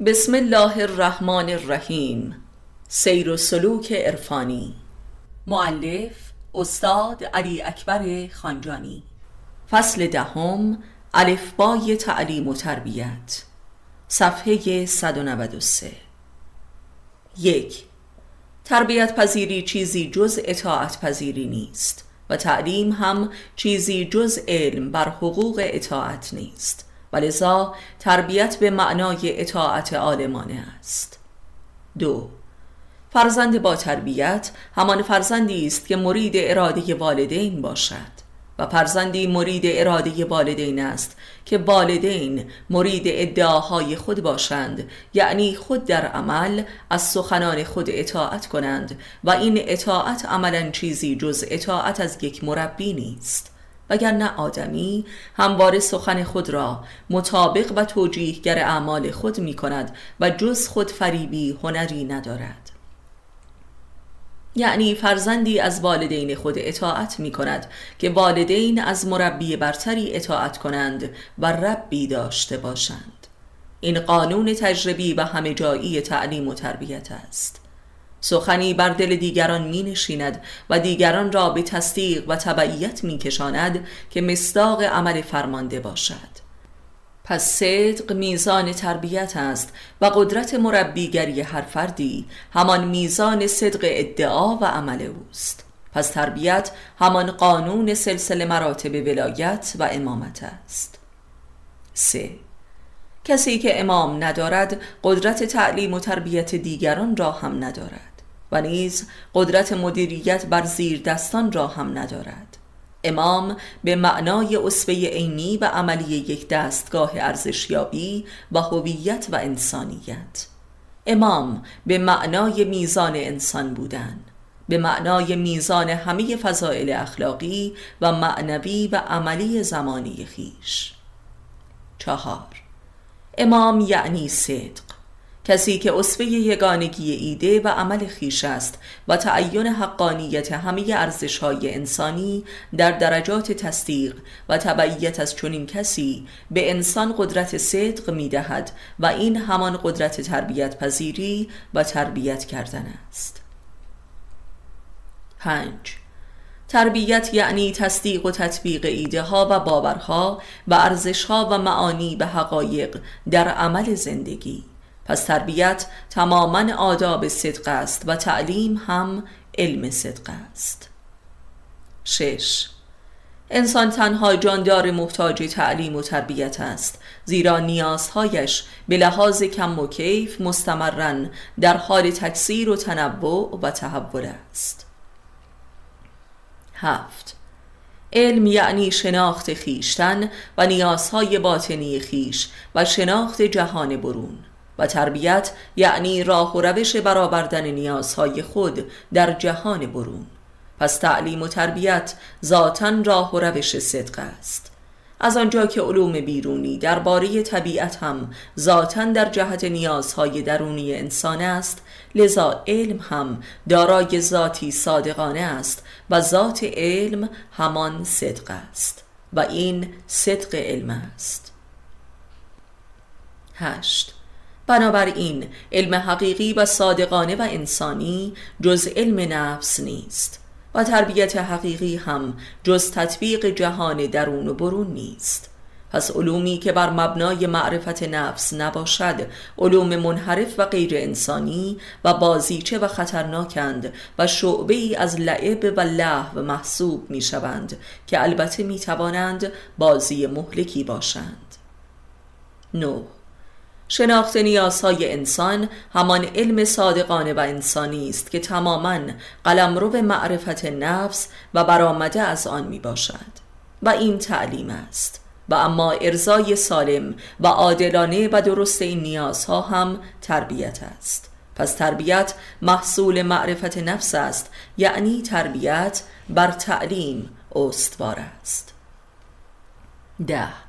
بسم الله الرحمن الرحیم. سیر و سلوک عرفانی. معلف استاد علی اکبر خانجانی. فصل دهم الفبای تعلیم و تربیت. صفحه 193 یک تربیت پذیری چیزی جز اطاعت پذیری نیست و تعلیم هم چیزی جز علم بر حقوق اطاعت نیست. ولذا تربیت به معنای اطاعت عالمانه است. دو فرزند با تربیت همان فرزندی است که مرید اراده والدین باشد و فرزندی مرید اراده والدین است که والدین مرید ادعاهای خود باشند یعنی خود در عمل از سخنان خود اطاعت کنند و این اطاعت عملا چیزی جز اطاعت از یک مربی نیست. وگرنه آدمی همواره سخن خود را مطابق و توجیهگر اعمال خود می کند و جز خود فریبی هنری ندارد. یعنی فرزندی از والدین خود اطاعت می کند که والدین از مربی برتری اطاعت کنند و ربی داشته باشند. این قانون تجربی و همه جایی تعلیم و تربیت است. سخنی بر دل دیگران می نشیند و دیگران را به تصدیق و تبعیت می کشاند که مصداق عمل فرمانده باشد. پس صدق میزان تربیت است و قدرت مربیگری هر فردی همان میزان صدق ادعا و عمل اوست. پس تربیت همان قانون سلسله مراتب ولایت و امامت است. 3. کسی که امام ندارد قدرت تعلیم و تربیت دیگران را هم ندارد. و نیز قدرت مدیریت بر زیر دستان را هم ندارد. امام به معنای اصفه عینی و عملی یک دستگاه ارزشیابی و هویت و انسانیت. امام به معنای میزان انسان بودن به معنای میزان همه فضائل اخلاقی و معنوی و عملی زمانی خیش. چهار. امام یعنی صدق. کسی که اصفه یگانگی ایده و عمل خیش است و تعین حقانیت همه ارزش های انسانی در درجات تصدیق و تبعیت از چنین کسی به انسان قدرت صدق می دهد و این همان قدرت تربیت پذیری و تربیت کردن است 5. تربیت یعنی تصدیق و تطبیق ایده ها و باورها و ارزش ها و معانی به حقایق در عمل زندگی پس تربیت تماما آداب صدق است و تعلیم هم علم صدق است. شش. انسان تنها جاندار محتاج تعلیم و تربیت است زیرا نیازهایش به لحاظ کم و کیف مستمرن در حال تکثیر و تنوع و تحول است. هفت. علم یعنی شناخت خیشتن و نیازهای باطنی خیش و شناخت جهان برون. و تربیت یعنی راه و روش برآوردن نیازهای خود در جهان برون. پس تعلیم و تربیت ذاتا راه و روش صدق است. از آنجا که علوم بیرونی درباره طبیعت هم ذاتا در جهت نیازهای درونی انسان است لذا علم هم دارای ذاتی صادقانه است و ذات علم همان صدق است. و این صدق علم است. هشت. بنابراین علم حقیقی و صادقانه و انسانی جز علم نفس نیست و تربیت حقیقی هم جز تطبیق جهان درون و برون نیست. پس علومی که بر مبنای معرفت نفس نباشد علوم منحرف و غیر انسانی و بازیچه و خطرناکند و شعبه ای از لعب و لحو محسوب می شوند که البته می توانند بازی مهلکی باشند. نو شناخت نیازهای انسان همان علم صادقانه و انسانی است که تماما قلمرو معرفت نفس و برآمده از آن می باشد و این تعلیم است. و اما ارزای سالم و عادلانه و درست این نیازها هم تربیت است. پس تربیت محصول معرفت نفس است یعنی تربیت بر تعلیم استوار است. ده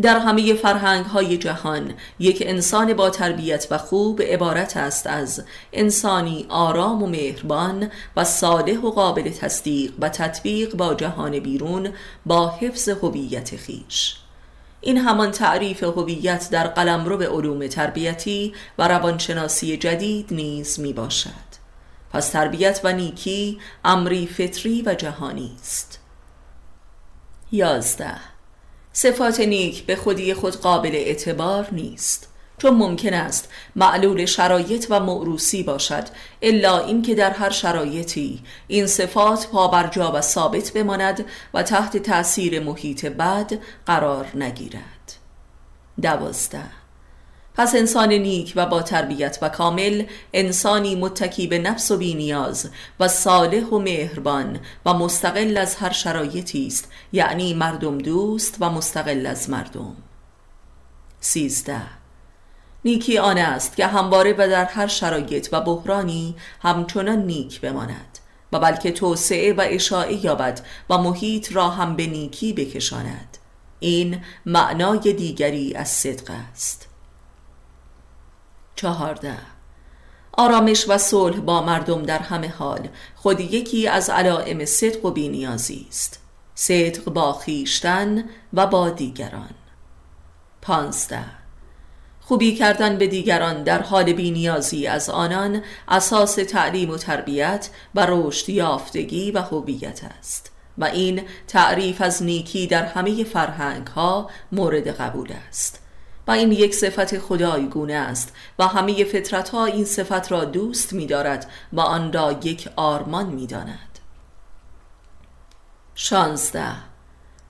در همه فرهنگ های جهان یک انسان با تربیت و خوب عبارت است از انسانی آرام و مهربان و صالح و قابل تصدیق و تطبیق با جهان بیرون با حفظ هویت خیش. این همان تعریف هویت در قلمرو علوم تربیتی و روانشناسی جدید نیز می باشد. پس تربیت و نیکی امری فطری و جهانی است. یازده صفات نیک به خودی خود قابل اعتبار نیست. چون ممکن است معلول شرایط و معروسی باشد الا اینکه در هر شرایطی این صفات پابرجا و ثابت بماند و تحت تأثیر محیط بد قرار نگیرد. دوازده پس انسان نیک و با تربیت و کامل انسانی متکی به نفس و بینیاز و صالح و مهربان و مستقل از هر شرایطی است یعنی مردم دوست و مستقل از مردم. سیزده. نیکی آن است که همواره و در هر شرایط و بحرانی همچنان نیک بماند و بلکه توسعه و اشاعه یابد و محیط را هم به نیکی بکشاند. این معنای دیگری از صدق است. چهارده. آرامش و صلح با مردم در همه حال. خود یکی از علائم صدق و بینیازی است. صدق با خیشتن و با دیگران. پانزده. خوبی کردن به دیگران در حال بینیازی از آنان اساس تعلیم و تربیت و رشد یافتگی و هویت است و این تعریف از نیکی در همه فرهنگ ها مورد قبول است. و این یک صفت خدایگونه است و همه فطرت ها این صفت را دوست می دارد و آن را یک آرمان می داند شانزده.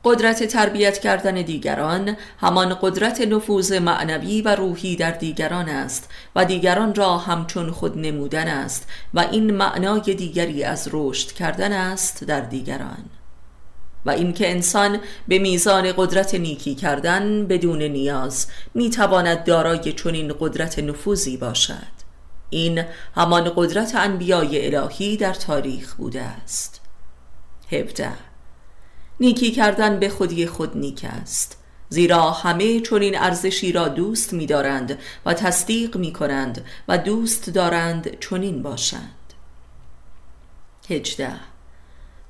قدرت تربیت کردن دیگران همان قدرت نفوذ معنوی و روحی در دیگران است و دیگران را همچون خود نمودن است و این معنای دیگری از رشد کردن است در دیگران. و اینکه انسان به میزان قدرت نیکی کردن بدون نیاز می‌تواند دارای چنین قدرت نفوذی باشد. این همان قدرت انبیای الهی در تاریخ بوده است. 17 نیکی کردن به خودی خود نیک است. زیرا همه چنین ارزشی را دوست می‌دارند و تصدیق می کنند و دوست دارند چنین باشند. هجده.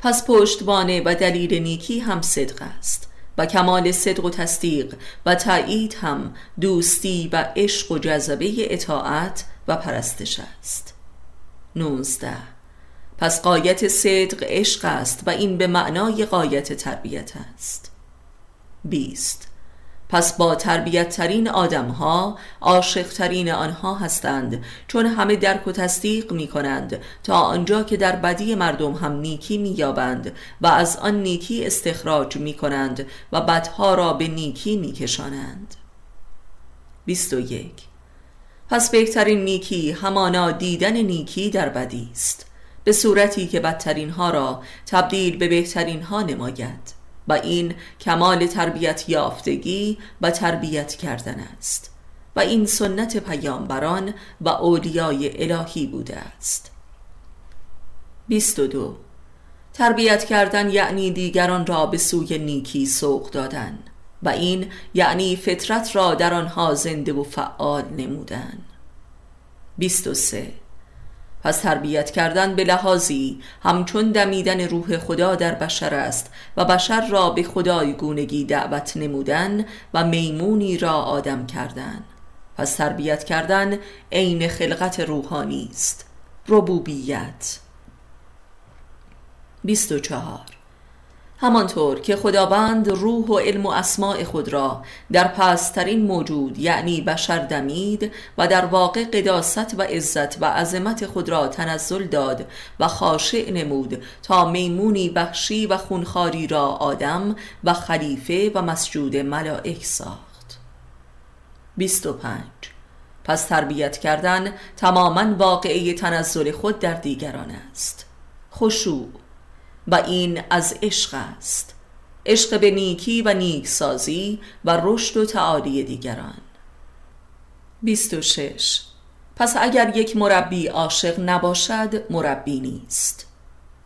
پس پشتوانه و دلیل نیکی هم صدق است و کمال صدق و تصدیق و تایید هم دوستی و عشق و جذبه اطاعت و پرستش است. نوزده. پس قایت صدق عشق است و این به معنای قایت تربیت است. بیست. پس با تربیت ترین آدم ها عاشق ترین آنها هستند چون همه درک و تصدیق می کنند تا آنجا که در بدی مردم هم نیکی می یابند و از آن نیکی استخراج می کنند و بدها را به نیکی می کشانند بیست و یک. پس بهترین نیکی همانا دیدن نیکی در بدی است به صورتی که بدترین ها را تبدیل به بهترین ها نماید. و این کمال تربیت یافتگی و تربیت کردن است و این سنت پیامبران و اولیای الهی بوده است. 22 تربیت کردن یعنی دیگران را به سوی نیکی سوق دادن و این یعنی فطرت را در آنها زنده و فعال نمودن. 23 پس تربیت کردن به لحاظی همچون دمیدن روح خدا در بشر است و بشر را به خدای گونگی دعوت نمودن و میمونی را آدم کردن. پس تربیت کردن عین خلقت روحانی است. ربوبیت. 24 همانطور که خداوند روح و علم و اسماع خود را در پسترین موجود یعنی بشر دمید و در واقع قداست و عزت و عظمت خود را تنزل داد و خاشع نمود تا میمونی بخشی و خونخاری را آدم و خلیفه و مسجود ملائک ساخت. 25 پس تربیت کردن تماما واقعی تنزل خود در دیگران است. خشوع. و این از عشق است. عشق به نیکی و نیک سازی و رشد و تعالی دیگران. 26 پس اگر یک مربی عاشق نباشد مربی نیست.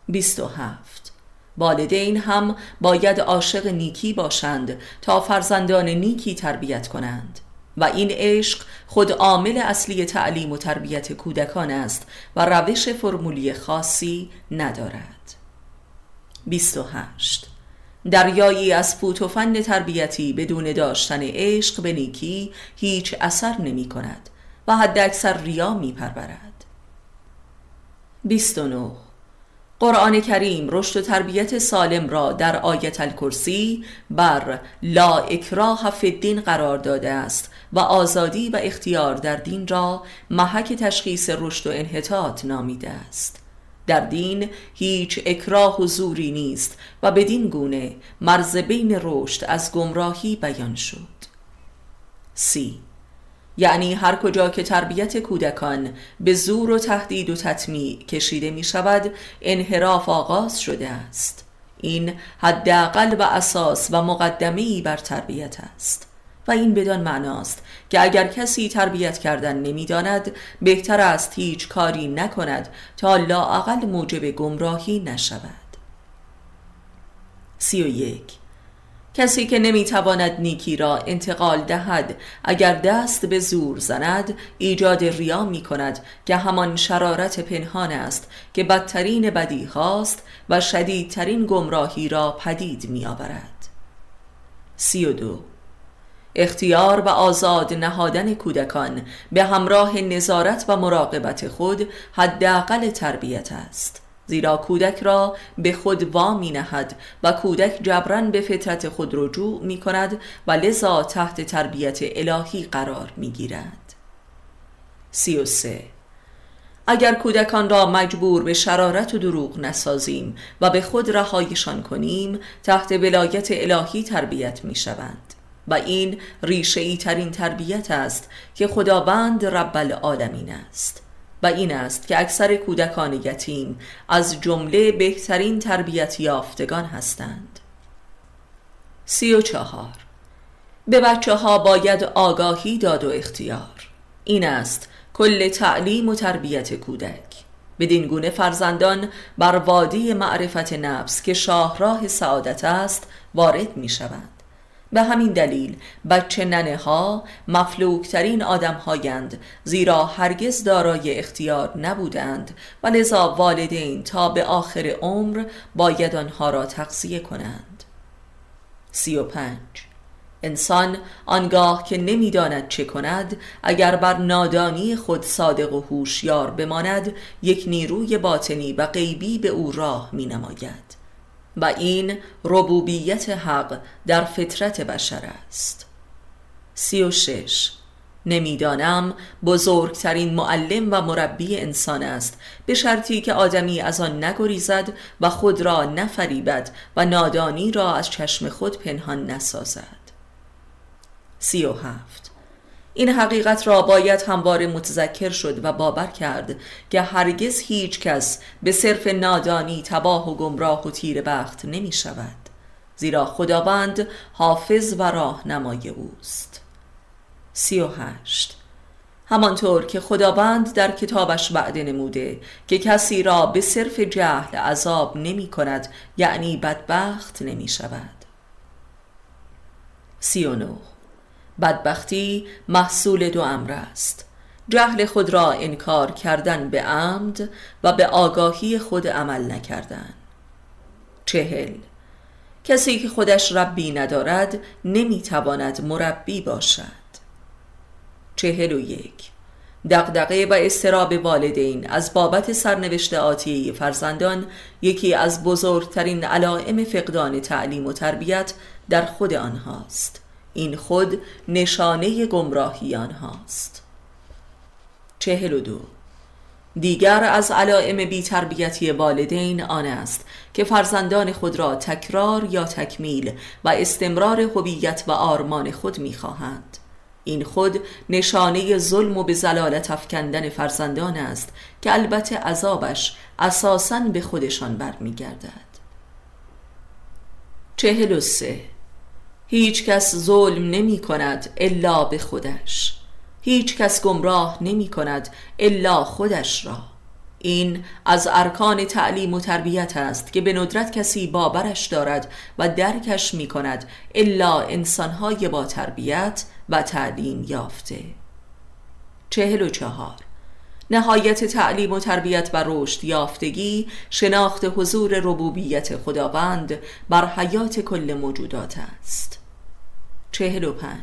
27 والدین هم باید عاشق نیکی باشند تا فرزندان نیکی تربیت کنند و این عشق خود عامل اصلی تعلیم و تربیت کودکان است و روش فرمولی خاصی ندارد. 28 دریایی از پوت و فن تربیتی بدون داشتن عشق به نیکی هیچ اثر نمی کند و حد اکثر ریا می پرورد. 29 قرآن کریم رشد و تربیت سالم را در آیت الکرسی بر لا اکراه فی الدین قرار داده است و آزادی و اختیار در دین را محک تشخیص رشد و انحطاط نامیده است. در دین هیچ اکراه و زوری نیست و بدین گونه مرز بین رشد از گمراهی بیان شد. سی. یعنی هر کجا که تربیت کودکان به زور و تهدید و تطمیع کشیده می شود انحراف آغاز شده است. این حداقل و اساس و مقدمه بر تربیت است. و این بدان معناست که اگر کسی تربیت کردن نمی‌داند بهتر است هیچ کاری نکند تا لااقل موجب گمراهی نشود. سی و یک. کسی که نمی‌تواند نیکی را انتقال دهد اگر دست به زور زند ایجاد ریا می کند که همان شرارت پنهان است که بدترین بدی هاست و شدیدترین گمراهی را پدید می آورد سی و دو. اختیار و آزاد نهادن کودکان به همراه نظارت و مراقبت خود حداقل تربیت است. زیرا کودک را به خود وا می نهد و کودک جبران به فطرت خود رجوع می کند و لذا تحت تربیت الهی قرار می گیرد. سی و سه. اگر کودکان را مجبور به شرارت و دروغ نسازیم و به خود رهایشان کنیم تحت ولایت الهی تربیت می شوند. و این ریشه ای ترین تربیت است که خداوند رب العالمین است و این است که اکثر کودکان یتیم از جمله بهترین تربیت یافتگان هستند. سی و چهار. به بچه ها باید آگاهی داد و اختیار. این است کل تعلیم و تربیت کودک. بدین گونه فرزندان بر وادی معرفت نفس که شاهراه سعادت است وارد می شوند به همین دلیل بچه ننه ها مفلوکترین آدم هایند زیرا هرگز دارای اختیار نبودند و لذا والدین تا به آخر عمر باید آنها را تقصیه کنند. سی و پنج. انسان آنگاه که نمی‌داند چه کند اگر بر نادانی خود صادق و هوشیار بماند یک نیروی باطنی و غیبی به او راه می نماید و این ربوبیت حق در فطرت بشر است. سی و شش. نمی‌دانم بزرگترین معلم و مربی انسان است به شرطی که آدمی از آن نگریزد و خود را نفریبد و نادانی را از چشم خود پنهان نسازد. سی و هفت. این حقیقت را باید همواره متذکر شد و باور کرد که هرگز هیچ کس به صرف نادانی تباه و گمراه و تیر بخت نمی شود. زیرا خداوند حافظ و راهنمای اوست. سی و هشت. همانطور که خداوند در کتابش وعده نموده که کسی را به صرف جهل عذاب نمی کند یعنی بدبخت نمی شود. سی و نو بدبختی محصول دو امر است. جهل خود را انکار کردن به عمد و به آگاهی خود عمل نکردن. چهل. کسی که خودش ربی ندارد نمی‌تواند مربی باشد. چهل و یک. دقدقه و استراب والدین از بابت سرنوشت آتیه فرزندان یکی از بزرگترین علائم فقدان تعلیم و تربیت در خود آنهاست. این خود نشانه گمراهی آنهاست چهل و دو. دیگر از علائم بی تربیتی والدین آن است که فرزندان خود را تکرار یا تکمیل و استمرار هویت و آرمان خود می‌خواهند. این خود نشانه ظلم و به زلالت افکندن فرزندان است که البته عذابش اساساً به خودشان برمیگردد. چهل و سه. هیچ کس ظلم نمی کند الا به خودش. هیچ کس گمراه نمی کند الا خودش را. این از ارکان تعلیم و تربیت است که به ندرت کسی باورش دارد و درکش می کند الا انسانهای با تربیت و تعلیم یافته. چهل و چهار. نهایت تعلیم و تربیت و رشد یافتگی شناخت حضور ربوبیت خداوند بر حیات کل موجودات است. چهل و پنج.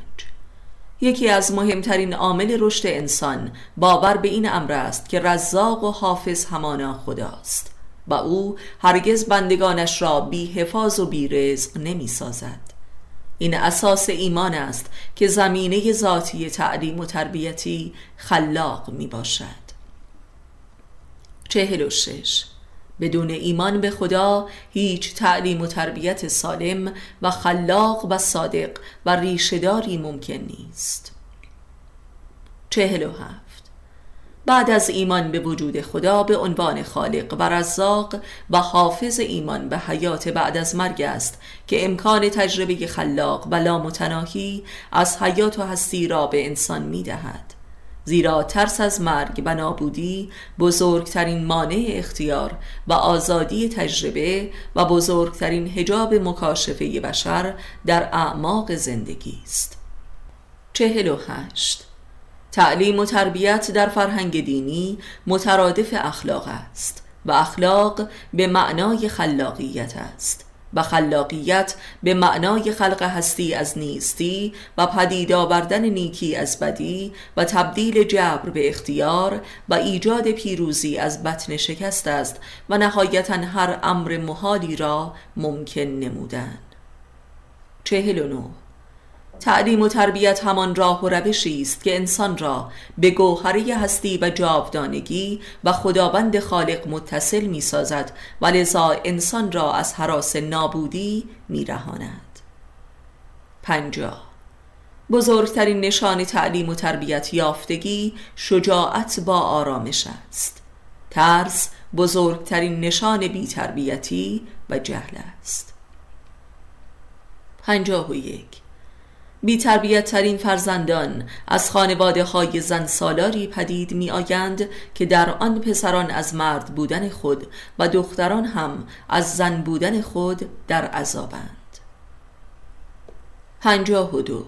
یکی از مهمترین عامل رشد انسان باور به این امر است که رزاق و حافظ همانا خداست و او هرگز بندگانش را بی حفاظ و بی رزق نمی سازد. این اساس ایمان است که زمینه ذاتی تعلیم و تربیتی خلاق می باشد. چهل و شش. بدون ایمان به خدا هیچ تعلیم و تربیت سالم و خلاق و صادق و ریشهداری ممکن نیست. چهل و هفت. بعد از ایمان به وجود خدا به عنوان خالق و رزاق و حافظ ایمان به حیات بعد از مرگ است که امکان تجربه خلاق و لامتناهی از حیات و هستی را به انسان می دهد زیرا ترس از مرگ و نابودی بزرگترین مانع اختیار و آزادی تجربه و بزرگترین هجاب مکاشفه بشر در اعماق زندگی است. چهل و هشت. تعلیم و تربیت در فرهنگ دینی مترادف اخلاق است و اخلاق به معنای خلاقیت است. و خلاقیت به معنای خلق هستی از نیستی و پدید آوردن نیکی از بدی و تبدیل جبر به اختیار و ایجاد پیروزی از بطن شکست است و نهایتا هر امر محالی را ممکن نمودن. چهل و نو تعلیم و تربیت همان راه و روشی است که انسان را به گوهره هستی و جاودانگی و خداوند خالق متصل می سازد و لذا انسان را از حراس نابودی می رهاند. پنجاه. بزرگترین نشان تعلیم و تربیت یافتگی شجاعت با آرامش است. ترس بزرگترین نشان بیتربیتی و جهل است. پنجاه و یک. بی تربیت ترین فرزندان از خانواده های زن سالاری پدید می آیند که در آن پسران از مرد بودن خود و دختران هم از زن بودن خود در عذابند. پنجاه و دو.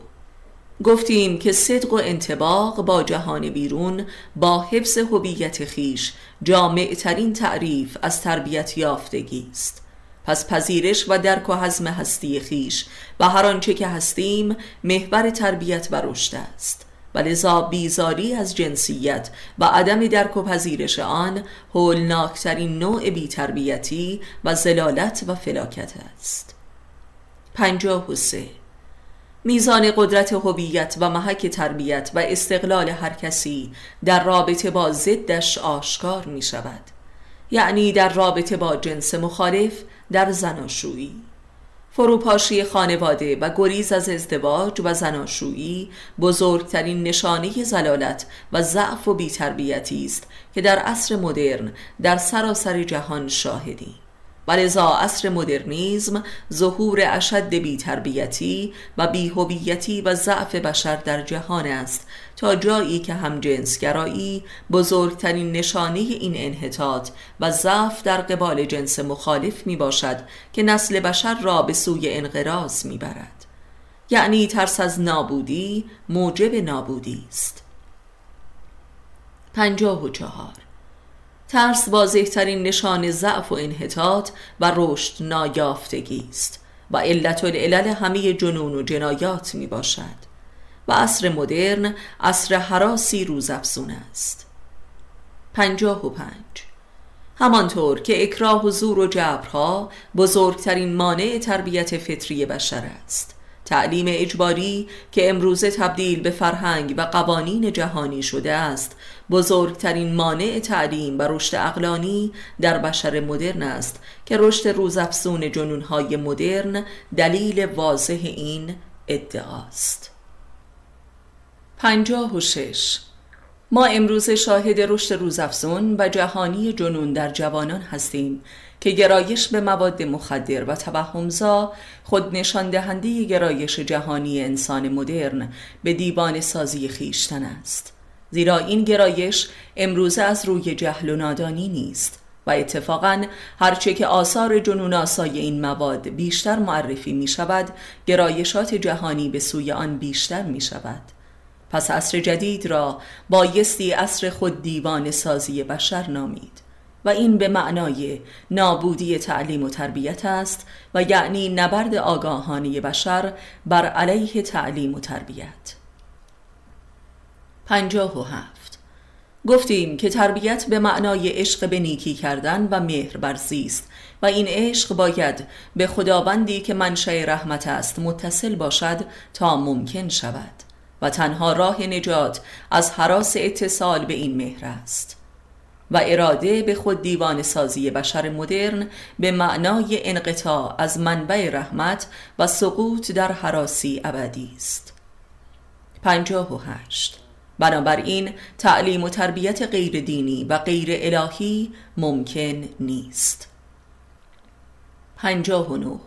گفتیم که صدق و انتباق با جهان بیرون با حفظ هویت خیش جامع ترین تعریف از تربیت یافتگی است. پس پذیرش و درک و حزم هستی خیش و هر آنچه که هستیم محور تربیت و رشد است. و لذا بیزاری از جنسیت و عدم درک و پذیرش آن هولناکترین نوع بیتربیتی و زلالت و فلاکت است. پنجاه و سه. میزان قدرت هویت و محک تربیت و استقلال هر کسی در رابطه با ضدش آشکار می شود یعنی در رابطه با جنس مخالف در زناشویی. فروپاشی خانواده و گریز از ازدواج و زناشویی بزرگترین نشانه زلالت و ضعف و بیتربیتی است که در عصر مدرن در سراسر جهان شاهدیم و لذا عصر مدرنیزم ظهور اشد بیتربیتی و بیهویتی و ضعف بشر در جهان است تا جایی که هم جنسگرایی بزرگترین نشانه این انحطاط و ضعف در قبال جنس مخالف می باشد که نسل بشر را به سوی انقراض می برد یعنی ترس از نابودی موجب نابودی است. پنجاه و چهار. ترس واضحترین نشان ضعف و انحطاط و رشد نایافتگی است و علت العلل همه جنون و جنایات می باشد و عصر مدرن عصر حراسی روزافزون است. پنجاه و پنج. همانطور که اکراه و زور و جبرها بزرگترین مانع تربیت فطری بشر است. تعلیم اجباری که امروزه تبدیل به فرهنگ و قوانین جهانی شده است بزرگترین مانع تعلیم و رشد اقلانی در بشر مدرن است که رشد روزافزون جنونهای مدرن دلیل واضح این ادعاست. پنجاه و شش. ما امروز شاهد رشد روزافزون و جهانی جنون در جوانان هستیم که گرایش به مواد مخدر و توهمزا خود نشان دهنده گرایش جهانی انسان مدرن به دیوان سازی خیشتن است. زیرا این گرایش امروزه از روی جهل و نادانی نیست و اتفاقا هرچه که آثار جنون آسای این مواد بیشتر معرفی می شود گرایشات جهانی به سوی آن بیشتر می شود پس عصر جدید را بایستی عصر خود دیوان سازی بشر نامید و این به معنای نابودی تعلیم و تربیت است و یعنی نبرد آگاهانه بشر بر علیه تعلیم و تربیت. پنجاه و هفت. گفتیم که تربیت به معنای عشق به نیکی کردن و مهر برزیست و این عشق باید به خداوندی که منشأ رحمت است متصل باشد تا ممکن شود. تنها راه نجات از حراس اتصال به این مهر است. و اراده به خود دیوان سازی بشر مدرن به معنای انقطاع از منبع رحمت و سقوط در حراسی ابدی است. پنجاه و هشت. بنابراین تعلیم و تربیت غیر دینی و غیر الهی ممکن نیست. پنجاه و نو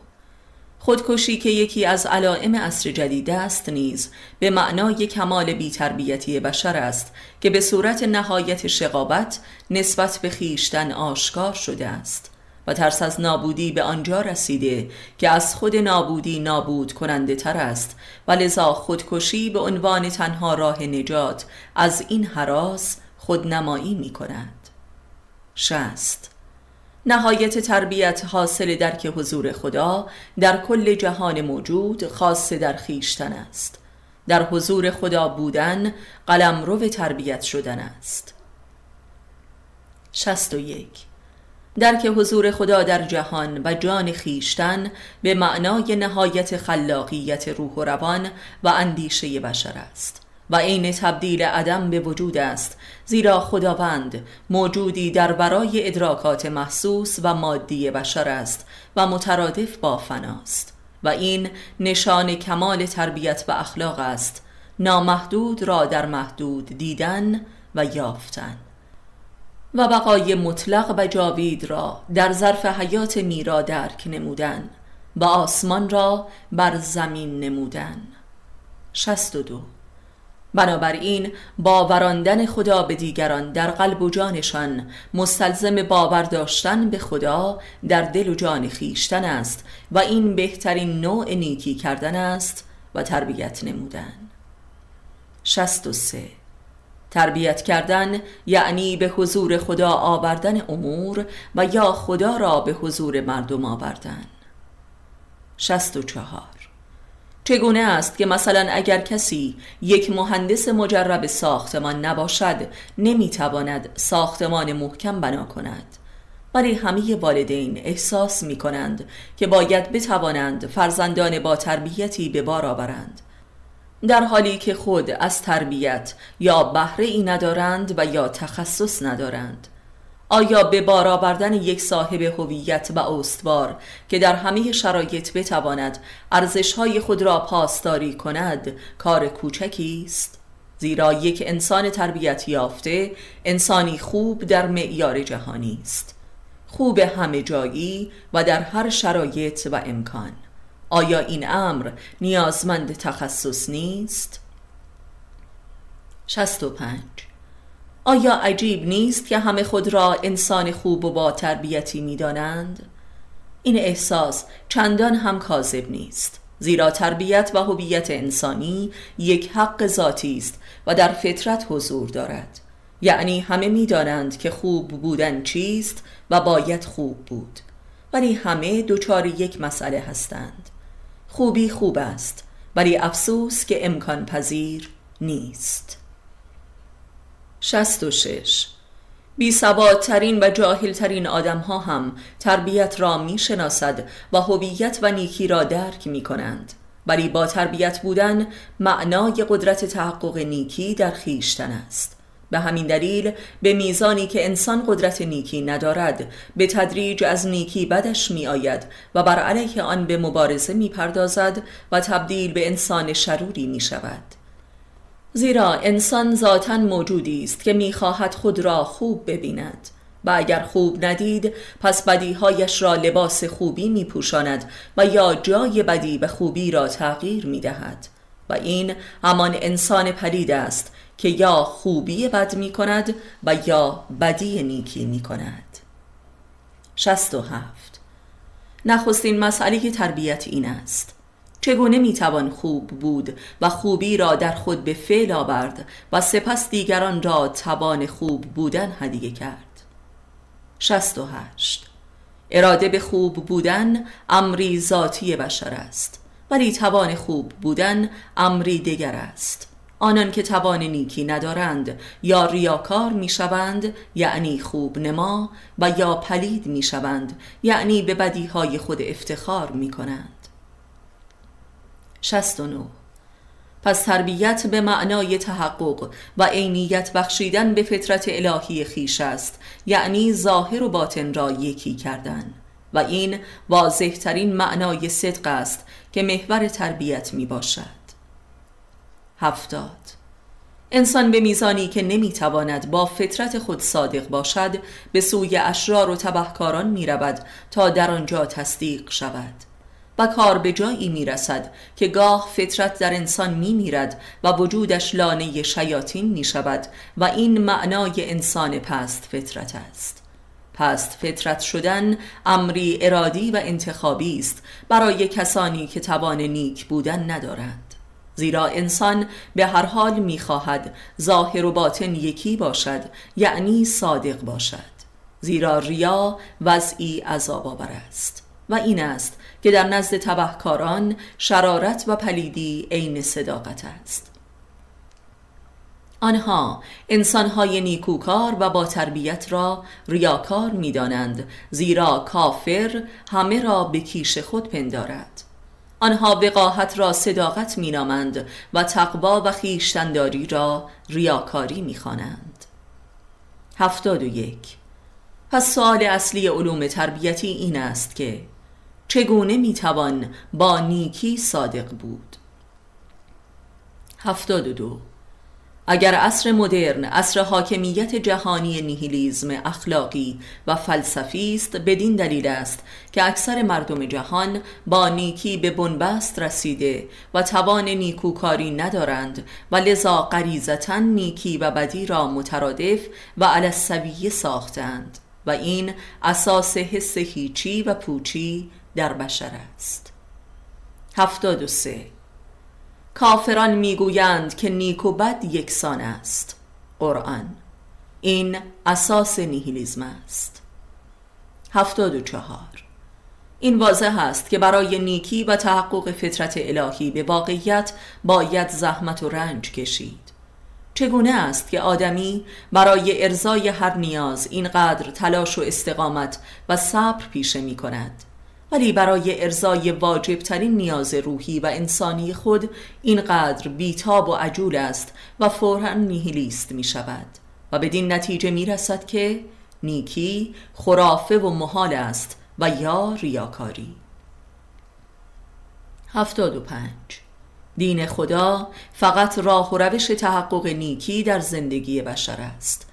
خودکشی که یکی از علائم عصر جدید است نیز به معنای کمال بیتربیتی بشر است که به صورت نهایت شقابت نسبت به خیشتن آشکار شده است و ترس از نابودی به آنجا رسیده که از خود نابودی نابود کننده تر است و لذا خودکشی به عنوان تنها راه نجات از این حراس خودنمایی می کند شست نهایت تربیت حاصل درک حضور خدا در کل جهان موجود خاص در خیشتن است. در حضور خدا بودن قلم رو تربیت شدن است. شست و یک. درک حضور خدا در جهان و جان خیشتن به معنای نهایت خلاقیت روح و روان و اندیشه بشر است. و عین تبدیل عدم به وجود است زیرا خداوند موجودی در برای ادراکات محسوس و مادی بشر است و مترادف با فناست. و این نشان کمال تربیت و اخلاق است نامحدود را در محدود دیدن و یافتن. و بقای مطلق و جاوید را در ظرف حیات میرا درک نمودن و آسمان را بر زمین نمودن. شست و دو بنابراین باوراندن خدا به دیگران در قلب و جانشان مستلزم باور داشتن به خدا در دل و جان خیشتن است و این بهترین نوع نیکی کردن است و تربیت نمودن. شست و سه. تربیت کردن یعنی به حضور خدا آوردن امور و یا خدا را به حضور مردم آوردن. شست و چهار. چگونه است که مثلا اگر کسی یک مهندس مجرب ساختمان نباشد نمی‌تواند ساختمان محکم بنا کند؟ ولی همه والدین احساس می کنند که باید بتوانند فرزندان با تربیتی به بار آورند. در حالی که خود از تربیت یا بهره ای ندارند و یا تخصص ندارند. آیا به بار آوردن یک صاحب هویت و استوار که در همه شرایط بتواند ارزشهای خود را پاسداری کند کار کوچکی است؟ زیرا یک انسان تربیت یافته انسانی خوب در معیار جهانی است. خوب همه جایی و در هر شرایط و امکان. آیا این امر نیازمند تخصص نیست؟ 65 آیا عجیب نیست که همه خود را انسان خوب و با تربیتی می دانند؟ این احساس چندان هم کاذب نیست زیرا تربیت و هویت انسانی یک حق ذاتی است و در فطرت حضور دارد. یعنی همه می‌دانند که خوب بودن چیست و باید خوب بود. ولی همه دچار یک مسئله هستند. خوبی خوب است ولی افسوس که امکان پذیر نیست. شست و شش. بی ترین و جاهل ترین آدم ها هم تربیت را می شناسد و هویت و نیکی را درک می کنند ولی با تربیت بودن معنای قدرت تحقق نیکی در خیشتن است. به همین دلیل به میزانی که انسان قدرت نیکی ندارد به تدریج از نیکی بدش می آید و بر علیه آن به مبارزه می پردازد و تبدیل به انسان شروری می شود زیرا انسان ذاتا موجودی است که می‌خواهد خود را خوب ببیند و اگر خوب ندید پس بدیهایش را لباس خوبی میپوشاند و یا جای بدی به خوبی را تغییر می‌دهد. و این همان انسان پلید است که یا خوبی بد می کند و یا بدی نیکی می کند شست و هفت. نخستین مسئله تربیت این است. چگونه می‌توان خوب بود و خوبی را در خود به فعل آورد و سپس دیگران را توان خوب بودن هدیه کرد؟ 68 اراده به خوب بودن امری ذاتی بشر است ولی توان خوب بودن امری دیگر است. آنان که توان نیکی ندارند یا ریاکار می‌شوند یعنی خوب نما و یا پلید می‌شوند یعنی به بدیهای خود افتخار می کنند 69 پس تربیت به معنای تحقق و عینیت بخشیدن به فطرت الهی خیش است یعنی ظاهر و باطن را یکی کردن. و این واضح ترین معنای صدق است که محور تربیت می باشد هفتاد. انسان به میزانی که نمی‌تواند با فطرت خود صادق باشد به سوی اشرار و تبهکاران می رود تا در آنجا تصدیق شود. و کار به جایی می رسد که گاه فطرت در انسان می میرد و وجودش لانه شیاطین می شود و این معنای انسان پست فطرت است. پست فطرت شدن امری ارادی و انتخابی است برای کسانی که توان نیک بودن ندارند. زیرا انسان به هر حال می‌خواهد ظاهر و باطن یکی باشد یعنی صادق باشد. زیرا ریا وضعی عذاب آور است و این است که در نزد تبهکاران شرارت و پلیدی عین صداقت است. آنها انسانهای نیکوکار و با تربیت را ریاکار می‌دانند زیرا کافر همه را به کیش خود پندارد. آنها وقاحت را صداقت مینامند و تقوا و خیشتنداری را ریاکاری می‌خوانند. هفتاد و یک. پس سوال اصلی علوم تربیتی این است که چگونه می‌توان با نیکی صادق بود؟ هفتاد و دو. اگر عصر مدرن عصر حاکمیت جهانی نیهیلیزم اخلاقی و فلسفی است بدین دلیل است که اکثر مردم جهان با نیکی به بنبست رسیده و توان نیکوکاری ندارند و لذا غریزتا نیکی و بدی را مترادف و علسویه ساختند و این اساس حس هیچی و پوچی در بشر است. هفتاد و سه. کافران می‌گویند که نیک و بد یکسان است. قرآن. این اساس نیهیلیزم است. هفتاد و چهار. این واضح است که برای نیکی و تحقق فطرت الهی به واقعیت باید زحمت و رنج کشید. چگونه است که آدمی برای ارزای هر نیاز اینقدر تلاش و استقامت و صبر پیشه می کند ولی برای ارزای واجبترین نیاز روحی و انسانی خود اینقدر بیتاب و عجول است و فورا نیهیلیست می شود و بدین نتیجه می رسد که نیکی خرافه و محال است و یا ریاکاری. هفتاد و پنج. دین خدا فقط راه و روش تحقق نیکی در زندگی بشر است.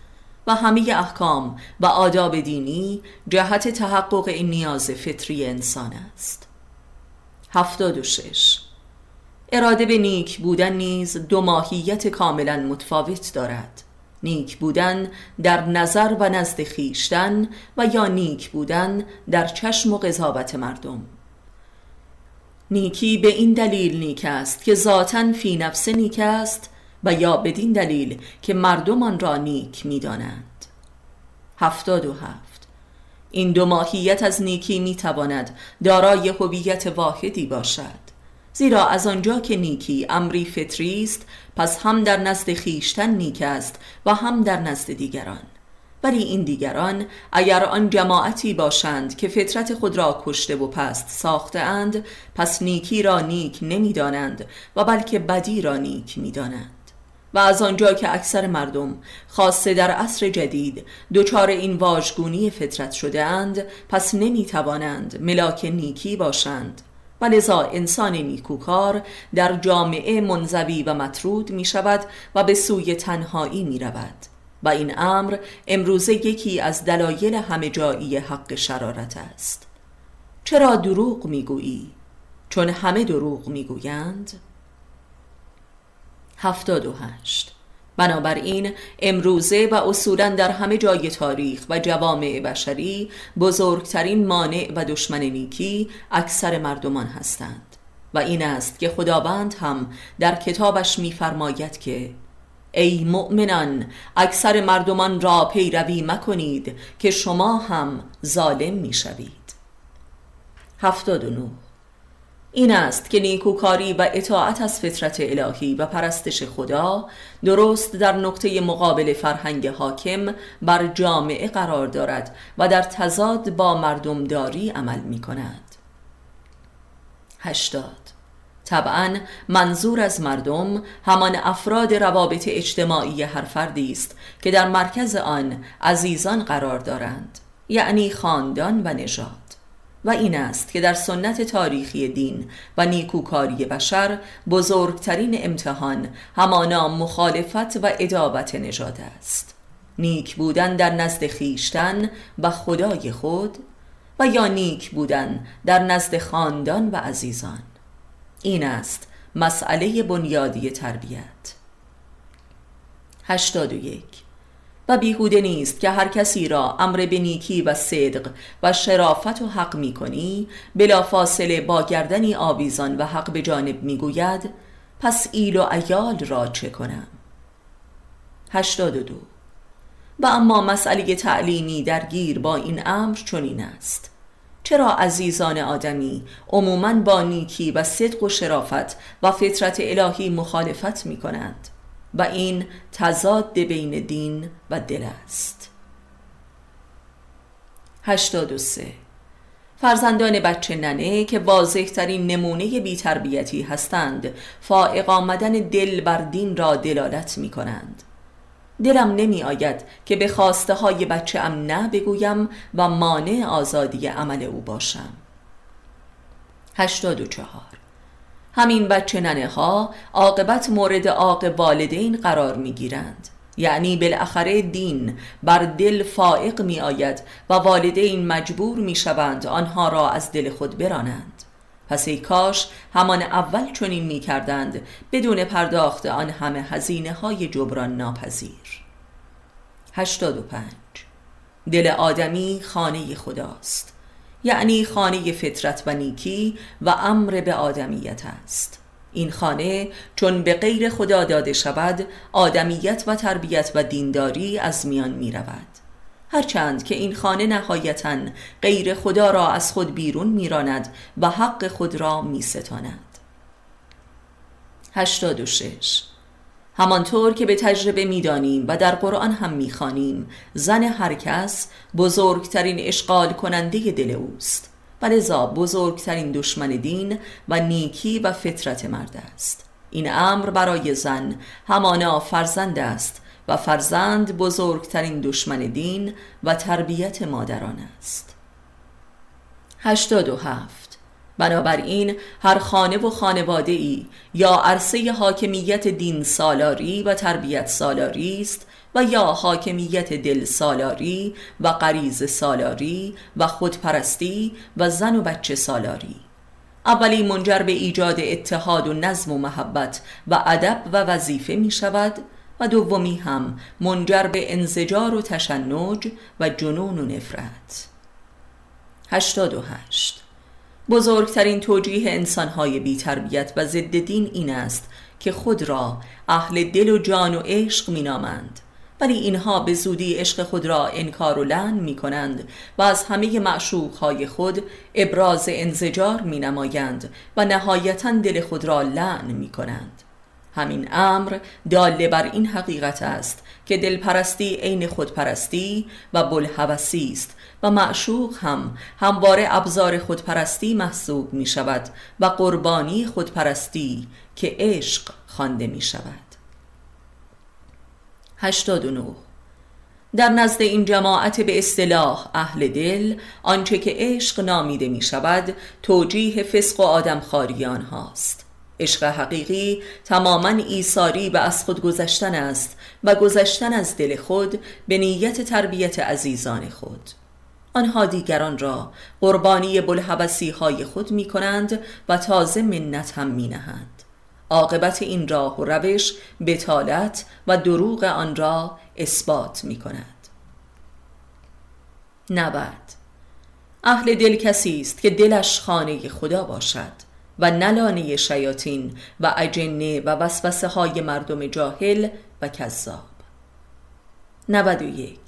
و همه احکام و آداب دینی جهت تحقق این نیاز فطری انسان است. هفتاد و شش. اراده به نیک بودن نیز دو ماهیت کاملا متفاوت دارد. نیک بودن در نظر و نزد خیشتن و یا نیک بودن در چشم و قضاوت مردم. نیکی به این دلیل نیک است که ذاتا فی نفس نیک است و یا بدین دلیل که مردمان را نیک می‌دانند. هفتاد و هفت. این دو ماهیت از نیکی می‌تواند دارای هویت واحدی باشد. زیرا از آنجا که نیکی امری فطری است پس هم در نزد خیشتن نیک است و هم در نزد دیگران. ولی این دیگران اگر آن جماعتی باشند که فطرت خود را کشته و پست ساخته اند پس نیکی را نیک نمی‌دانند و بلکه بدی را نیک می‌دانند. و از آنجا که اکثر مردم خاصه در عصر جدید دچار این واژگونی فطرت شده اند پس نمی توانند ملاک نیکی باشند. و لذا انسان نیکوکار در جامعه منزوی و مطرود می شود و به سوی تنهایی می رود و این امر امروزه یکی از دلایل همه جایی حق شرارت است. چرا دروغ می‌گویی؟ چون همه دروغ می‌گویند؟ 78 بنابراین امروزه و اصولا در همه جای تاریخ و جوامع بشری بزرگترین مانع و دشمن نیکی اکثر مردمان هستند و این است که خداوند هم در کتابش می‌فرماید که ای مؤمنان اکثر مردمان را پیروی مکنید که شما هم ظالم می‌شوید. 79 این است که نیکوکاری و اطاعت از فطرت الهی و پرستش خدا درست در نقطه مقابل فرهنگ حاکم بر جامعه قرار دارد و در تضاد با مردمداری عمل می کند هشتاد. طبعا منظور از مردم همان افراد روابط اجتماعی هر فردی است که در مرکز آن عزیزان قرار دارند یعنی خاندان و نژاد. و این است که در سنت تاریخی دین و نیکوکاری بشر بزرگترین امتحان همانا مخالفت و ادابت نژاد است. نیک بودن در نزد خیشتن و خدای خود و یا نیک بودن در نزد خاندان و عزیزان. این است مسئله بنیادی تربیت. 81 و بیهوده نیست که هر کسی را امر به نیکی و صدق و شرافت و حق می کنی بلا فاصله با گردنی آویزان و حق به جانب می گوید پس ایل و ایال را چه کنم؟ 82 و اما مسئله تعلیمی درگیر با این امر چنین است. چرا عزیزان آدمی عموما با نیکی و صدق و شرافت و فطرت الهی مخالفت می کنند؟ و این تضاد بین دین و دل است. 83 فرزندان بچه ننه که واضح ترین نمونه بیتربیتی هستند فائق آمدن دل بر دین را دلالت می کنند دلم نمی آید که به خواسته های بچه ام نه بگویم و مانع آزادی عمل او باشم. 84 همین بچه ننه ها عاقبت مورد عاق والدین قرار می گیرند یعنی بالاخره دین بر دل فائق می آید و والدین مجبور می شوند آنها را از دل خود برانند. پس ای کاش همان اول چنین می کردند بدون پرداخت آن همه هزینه های جبران ناپذیر. 85 دل آدمی خانه خداست. یعنی خانه فطرت و نیکی و امر به آدمیت است. این خانه چون به غیر خدا داده شود آدمیت و تربیت و دینداری از میان می رود هرچند که این خانه نهایتا غیر خدا را از خود بیرون میراند و حق خود را می ستاند 86 همانطور که به تجربه می‌دانیم و در قرآن هم می‌خوانیم زن هر کس بزرگترین اشغال کننده دل اوست. و لذا بزرگترین دشمن دین و نیکی و فطرت مرد است. این امر برای زن همانا فرزند است و فرزند بزرگترین دشمن دین و تربیت مادران است. 87 بنابراین هر خانه و خانواده ای یا عرصه حاکمیت دین سالاری و تربیت سالاری است و یا حاکمیت دل سالاری و غریز سالاری و خودپرستی و زن و بچه سالاری. اولی منجر به ایجاد اتحاد و نظم و محبت و ادب و وظیفه می شود و دومی هم منجر به انزجار و تشنج و جنون و نفرت. 88 بزرگترین توجیه انسانهای بی تربیت و ضد دین این است که خود را اهل دل و جان و عشق می نامند ولی اینها به زودی عشق خود را انکار و لعن می کنند و از همه معشوقهای خود ابراز انزجار می نمایند و نهایتا دل خود را لعن می کنند همین امر داله بر این حقیقت است که دلپرستی عین خودپرستی و بلحوثی است و معشوق هم همواره ابزار خودپرستی محسوب می شود و قربانی خودپرستی که عشق خوانده می شود 89 در نزد این جماعت به اصطلاح اهل دل آنچه که عشق نامیده می شود توجیه فسق و آدمخواری آنهاست. عشق حقیقی تماما ایساری و از خود گذشتن است و گذشتن از دل خود به نیت تربیت عزیزان خود. آنها دیگران را قربانی بلحبسی های خود می کنند و تازه منت هم می نهند عاقبت این راه و روش بتالت و دروغ آن را اثبات می کند نبد اهل دل کسی است که دلش خانه خدا باشد. و نلانه شیاطین و اجنه و وسوسه های مردم جاهل و کذاب. 91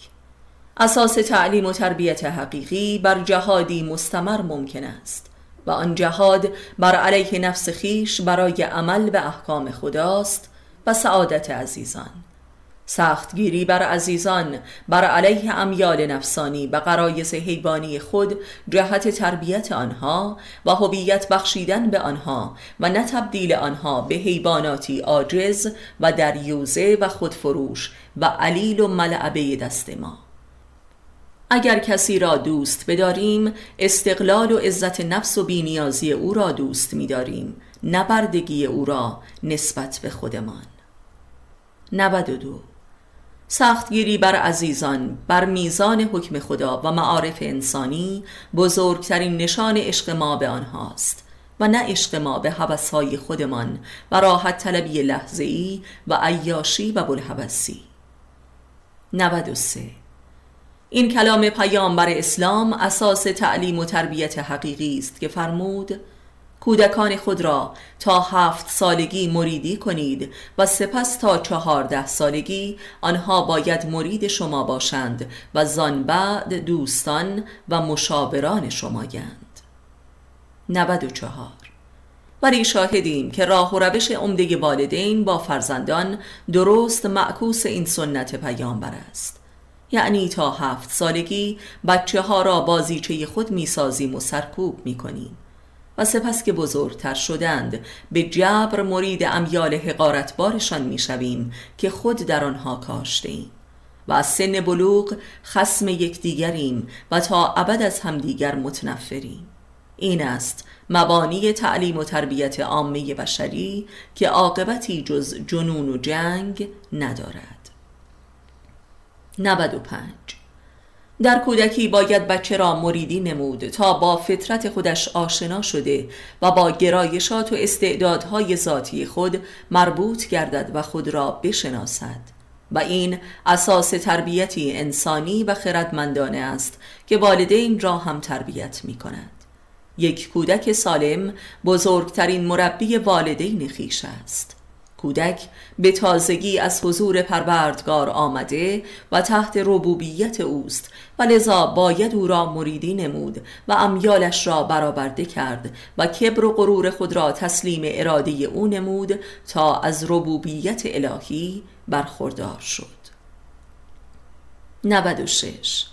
اساس تعلیم و تربیت حقیقی بر جهادی مستمر ممکن است و آن جهاد بر علیه نفس خیش برای عمل به احکام خداست و سعادت عزیزان. سختگیری بر عزیزان بر علیه امیال نفسانی و قرایز حیوانی خود جهت تربیت آنها و هویت بخشیدن به آنها و نه تبدیل آنها به حیواناتی عاجز و دریوزه و خودفروش و علیل و ملعبه دست ما. اگر کسی را دوست بداریم استقلال و عزت نفس و بینیازی او را دوست می‌داریم نبردگی او را نسبت به خودمان. 92 سختگیری بر عزیزان بر میزان حکم خدا و معارف انسانی بزرگترین نشان عشق ما به آنهاست و نه عشق ما به حوثهای خودمان و راحت طلبی لحظه‌ای و عیاشی و بلحوثی 93 این کلام پیامبر اسلام اساس تعلیم و تربیت حقیقی است که فرمود کودکان خود را تا هفت سالگی مریدی کنید و سپس تا چهارده سالگی آنها باید مرید شما باشند و زان بعد دوستان و مشاوران شمایند. 94 ولی شاهدیم که راه و روش عمده والدین با فرزندان درست معکوس این سنت پیامبر است. یعنی تا هفت سالگی بچه ها را بازیچه خود می‌سازیم و سرکوب می‌کنیم. و سپس که بزرگتر شدند به جبر مرید امیال حقارتبارشان می‌شویم که خود در آنها کاشتیم و از سن بلوغ خسم یکدیگریم و تا ابد از همدیگر متنفریم. این است مبانی تعلیم و تربیت عامه بشری که عاقبتی جز جنون و جنگ ندارد. 95 در کودکی باید بچه را مریدی نمود تا با فطرت خودش آشنا شده و با گرایشات و استعدادهای ذاتی خود مربوط گردد و خود را بشناسد. و این اساس تربیتی انسانی و خردمندانه است که والدین را هم تربیت می کند یک کودک سالم بزرگترین مربی والدین خیش است. کودک به تازگی از حضور پروردگار آمده و تحت ربوبیت اوست و لذا باید او را مریدی نمود و امیالش را برآورده کرد و کبر و غرور خود را تسلیم اراده او نمود تا از ربوبیت الهی برخوردار شد. 96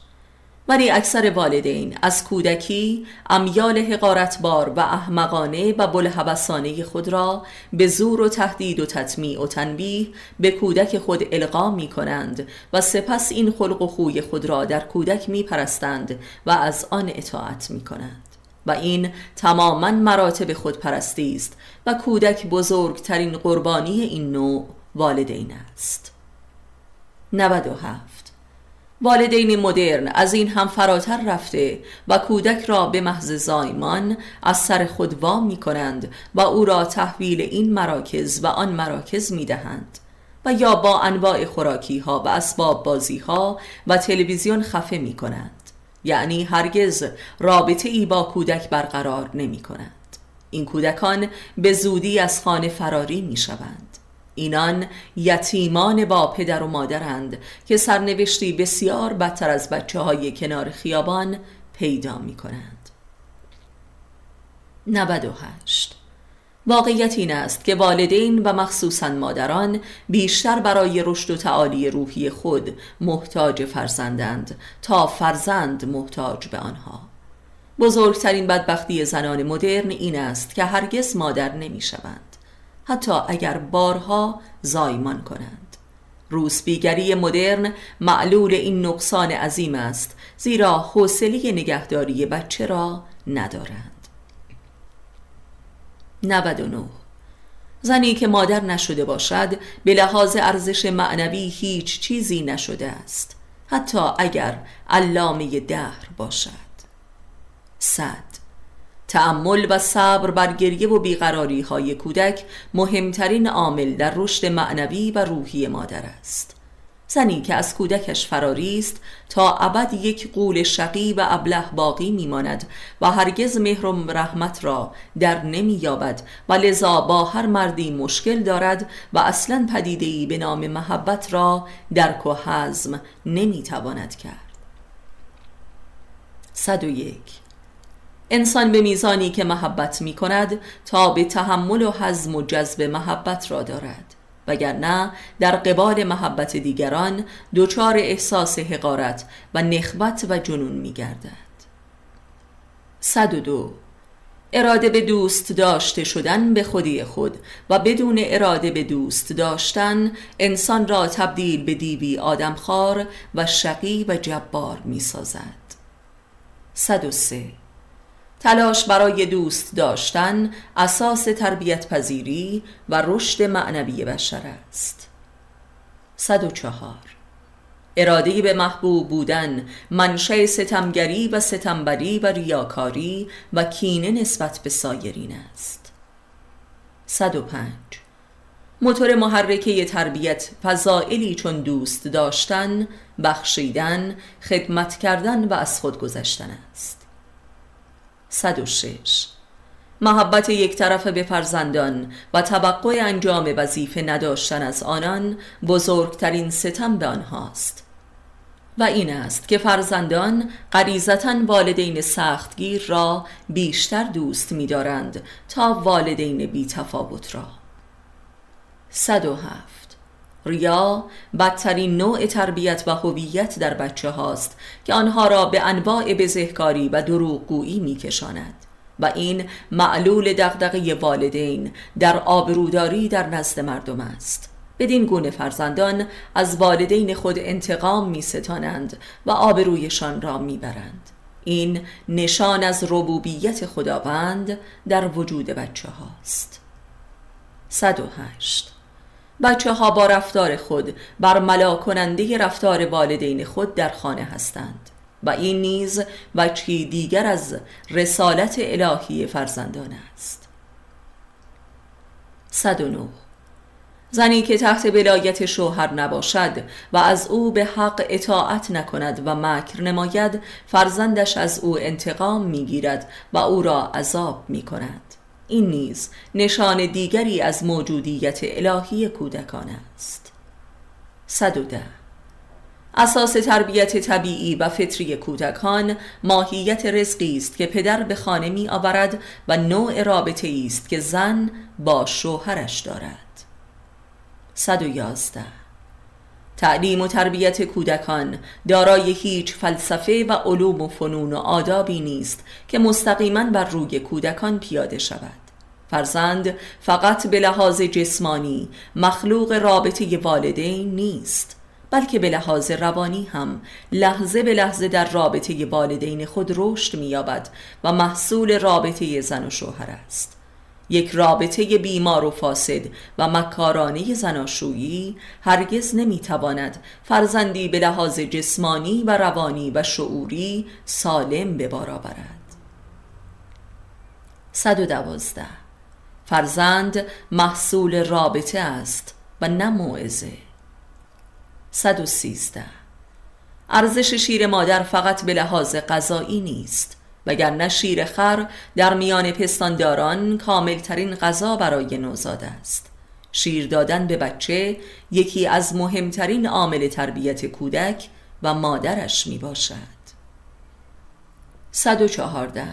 ولی اکثر والدین از کودکی امیال حقارتبار و احمقانه و بلحبسانه خود را به زور و تهدید و تطمیع و تنبیه به کودک خود القا می کنند و سپس این خلق و خوی خود را در کودک می پرستند و از آن اطاعت می کنند. و این تماما مراتب خودپرستی است و کودک بزرگترین قربانی این نوع والدین است. 97 والدین مدرن از این هم فراتر رفته و کودک را به محض زایمان از سر خود وام می کنند و او را تحویل این مراکز و آن مراکز می دهند و یا با انواع خوراکی ها و اسباب بازی ها و تلویزیون خفه می کنند یعنی هرگز رابطه ای با کودک برقرار نمی کنند این کودکان به زودی از خانه فراری می شوند اینان یتیمان با پدر و مادرند که سرنوشتی بسیار بدتر از بچه های کنار خیابان پیدا می کنند 98 واقعیت این است که والدین و مخصوصا مادران بیشتر برای رشد و تعالی روحی خود محتاج فرزندند تا فرزند محتاج به آنها. بزرگترین بدبختی زنان مدرن این است که هرگز مادر نمی شوند حتی اگر بارها زایمان کنند. روسبیگری مدرن معلول این نقصان عظیم است زیرا حوصله نگهداری بچه را ندارند. 99 زنی که مادر نشده باشد به لحاظ ارزش معنوی هیچ چیزی نشده است حتی اگر علامه دهر باشد. صد. تعمل و صبر بر گریه و بیقراری های کودک مهمترین عامل در رشد معنوی و روحی مادر است. زنی که از کودکش فراری است تا ابد یک قول شقی و ابله باقی میماند و هرگز مهر و رحمت را در نمییابد و لذا با هر مردی مشکل دارد و اصلا پدیده‌ای به نام محبت را درک و حزم نمی‌تواند کرد. 101 انسان به میزانی که محبت می کند تا به تحمل و حزم و جذب محبت را دارد وگرنه در قبال محبت دیگران دچار احساس حقارت و نخبت و جنون می گردد 102 اراده به دوست داشته شدن به خودی خود و بدون اراده به دوست داشتن انسان را تبدیل به دیوی آدمخوار و شقی و جبار می سازد 103 تلاش برای دوست داشتن اساس تربیت پذیری و رشد معنوی بشر است. 104 اراده به محبوب بودن منشه ستمگری و ستمبری و ریاکاری و کینه نسبت به سایرین است. 105 موتور محرکه تربیت فضائلی چون دوست داشتن، بخشیدن، خدمت کردن و از خود گذشتن است. 106 محبت یک طرف به فرزندان و توقع انجام وظیفه نداشتن از آنان بزرگترین ستم به آنهاست. و این است که فرزندان غریزتا والدین سختگیر را بیشتر دوست می‌دارند تا والدین بی تفاوت را 107 ریا بدترین نوع تربیت و هویت در بچه هاست که آنها را به انواع بزهکاری و دروغگویی میکشاند. و این معلول دغدغه والدین در آبروداری در نزد مردم است. بدین گونه فرزندان از والدین خود انتقام می ستانند و آبرویشان را می برند. این نشان از ربوبیت خداوند در وجود بچه هاست. 108 بچه ها با رفتار خود بر کننده رفتار والدین خود در خانه هستند و این نیز بچه دیگر از رسالت الهی فرزندان است. 109 زنی که تحت ولایت شوهر نباشد و از او به حق اطاعت نکند و مکر نماید فرزندش از او انتقام می‌گیرد و او را عذاب می کند این نیز نشان دیگری از موجودیت الهی کودکان است. 110 اساس تربیت طبیعی و فطری کودکان ماهیت رزقی است که پدر به خانه می آورد و نوع رابطه است که زن با شوهرش دارد. 111 تعلیم و تربیت کودکان. دارای هیچ فلسفه و علوم و فنون و آدابی نیست که مستقیما بر روی کودکان پیاده شود. فرزند فقط به لحاظ جسمانی مخلوق رابطه والدین نیست بلکه به لحاظ روانی هم لحظه به لحظه در رابطه والدین خود رشد می‌یابد و محصول رابطه زن و شوهر است. یک رابطه بیمار و فاسد و مکارانه زناشویی هرگز نمی‌تواند فرزندی به لحاظ جسمانی و روانی و شعوری سالم به بار آورد. 112 فرزند محصول رابطه است و نه موعظه. 113 ارزش شیر مادر فقط به لحاظ غذایی نیست. وگرنه شیر خر در میان پستانداران کاملترین غذا برای نوزاد است. شیر دادن به بچه یکی از مهمترین عامل تربیت کودک و مادرش می باشد 114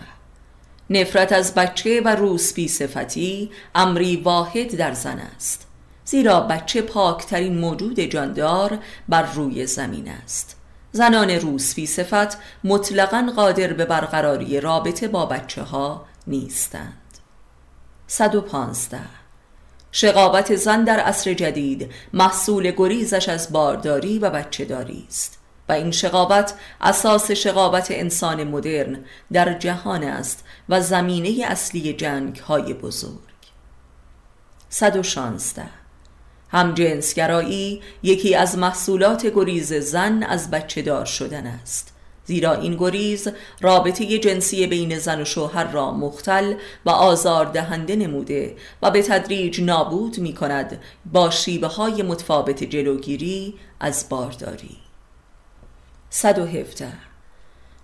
نفرت از بچه و روسپی صفتی امری واحد در زن است زیرا بچه پاکترین موجود جاندار بر روی زمین است. زنان روسفی صفت مطلقا قادر به برقراری رابطه با بچه ها نیستند 115 شقابت زن در عصر جدید محصول گریزش از بارداری و بچه داری است و این شقابت اساس شقابت انسان مدرن در جهان است و زمینه اصلی جنگ های بزرگ 116 هم جنسگرایی یکی از محصولات گریز زن از بچه دار شدن است. زیرا این گریز رابطه جنسی بین زن و شوهر را مختل و آزار دهنده نموده و به تدریج نابود می کند با شیبه های متفاوت جلوگیری از بارداری. 117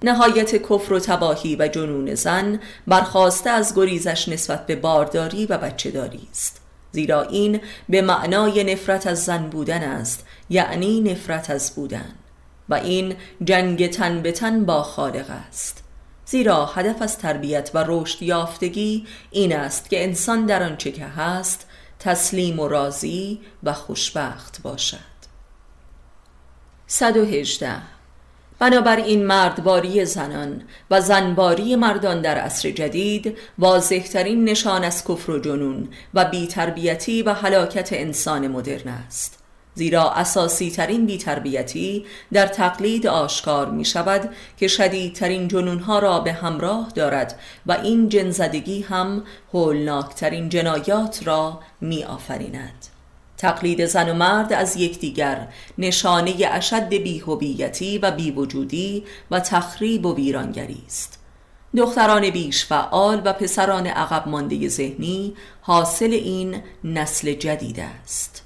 نهایت کفر و تباهی و جنون زن برخواسته از گریزش نسبت به بارداری و بچهداری است. زیرا این به معنای نفرت از زن بودن است یعنی نفرت از بودن. و این جنگ تن به تن با خالق است. زیرا هدف از تربیت و رشد یافتگی این است که انسان در آنچه که هست تسلیم و راضی و خوشبخت باشد. 118 بنابراین مردباری زنان و زنباری مردان در عصر جدید واضحترین نشان از کفر و جنون و بیتربیتی و حلاکت انسان مدرن است زیرا اساسی ترین بیتربیتی در تقلید آشکار می شود که شدیدترین جنونها را به همراه دارد و این جنزدگی هم هولناکترین جنایات را می آفریند. تقلید زن و مرد از یکدیگر نشانه اشد بیهویتی و بیوجودی و تخریب و ویرانگری است. دختران بیش فعال و پسران عقب مانده ذهنی حاصل این نسل جدید است.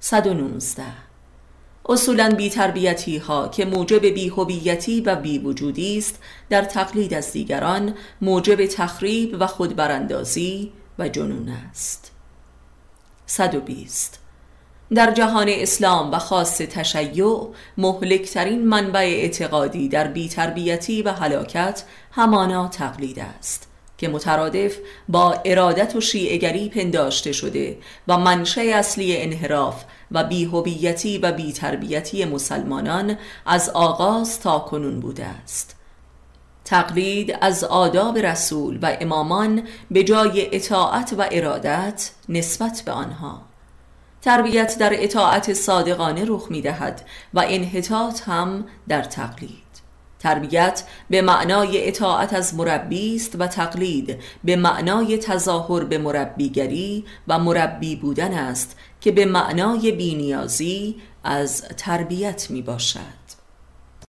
119 اصولا بی تربیتی ها که موجب بی هویتی و بی وجودی است در تقلید از دیگران موجب تخریب و خودبراندازی و جنون است. 120 در جهان اسلام و خاص تشیع مهلکترین منبع اعتقادی در بیتربیتی و حلاکت همانا تقلید است که مترادف با ارادت و شیعگری پنداشته شده و منشه اصلی انحراف و بیهویتی و بیتربیتی مسلمانان از آغاز تا کنون بوده است. تقلید از آداب رسول و امامان به جای اطاعت و ارادت نسبت به آنها. تربیت در اطاعت صادقانه رخ می دهد و انحطاط هم در تقلید. تربیت به معنای اطاعت از مربی است و تقلید به معنای تظاهر به مربیگری و مربی بودن است که به معنای بینیازی از تربیت می باشد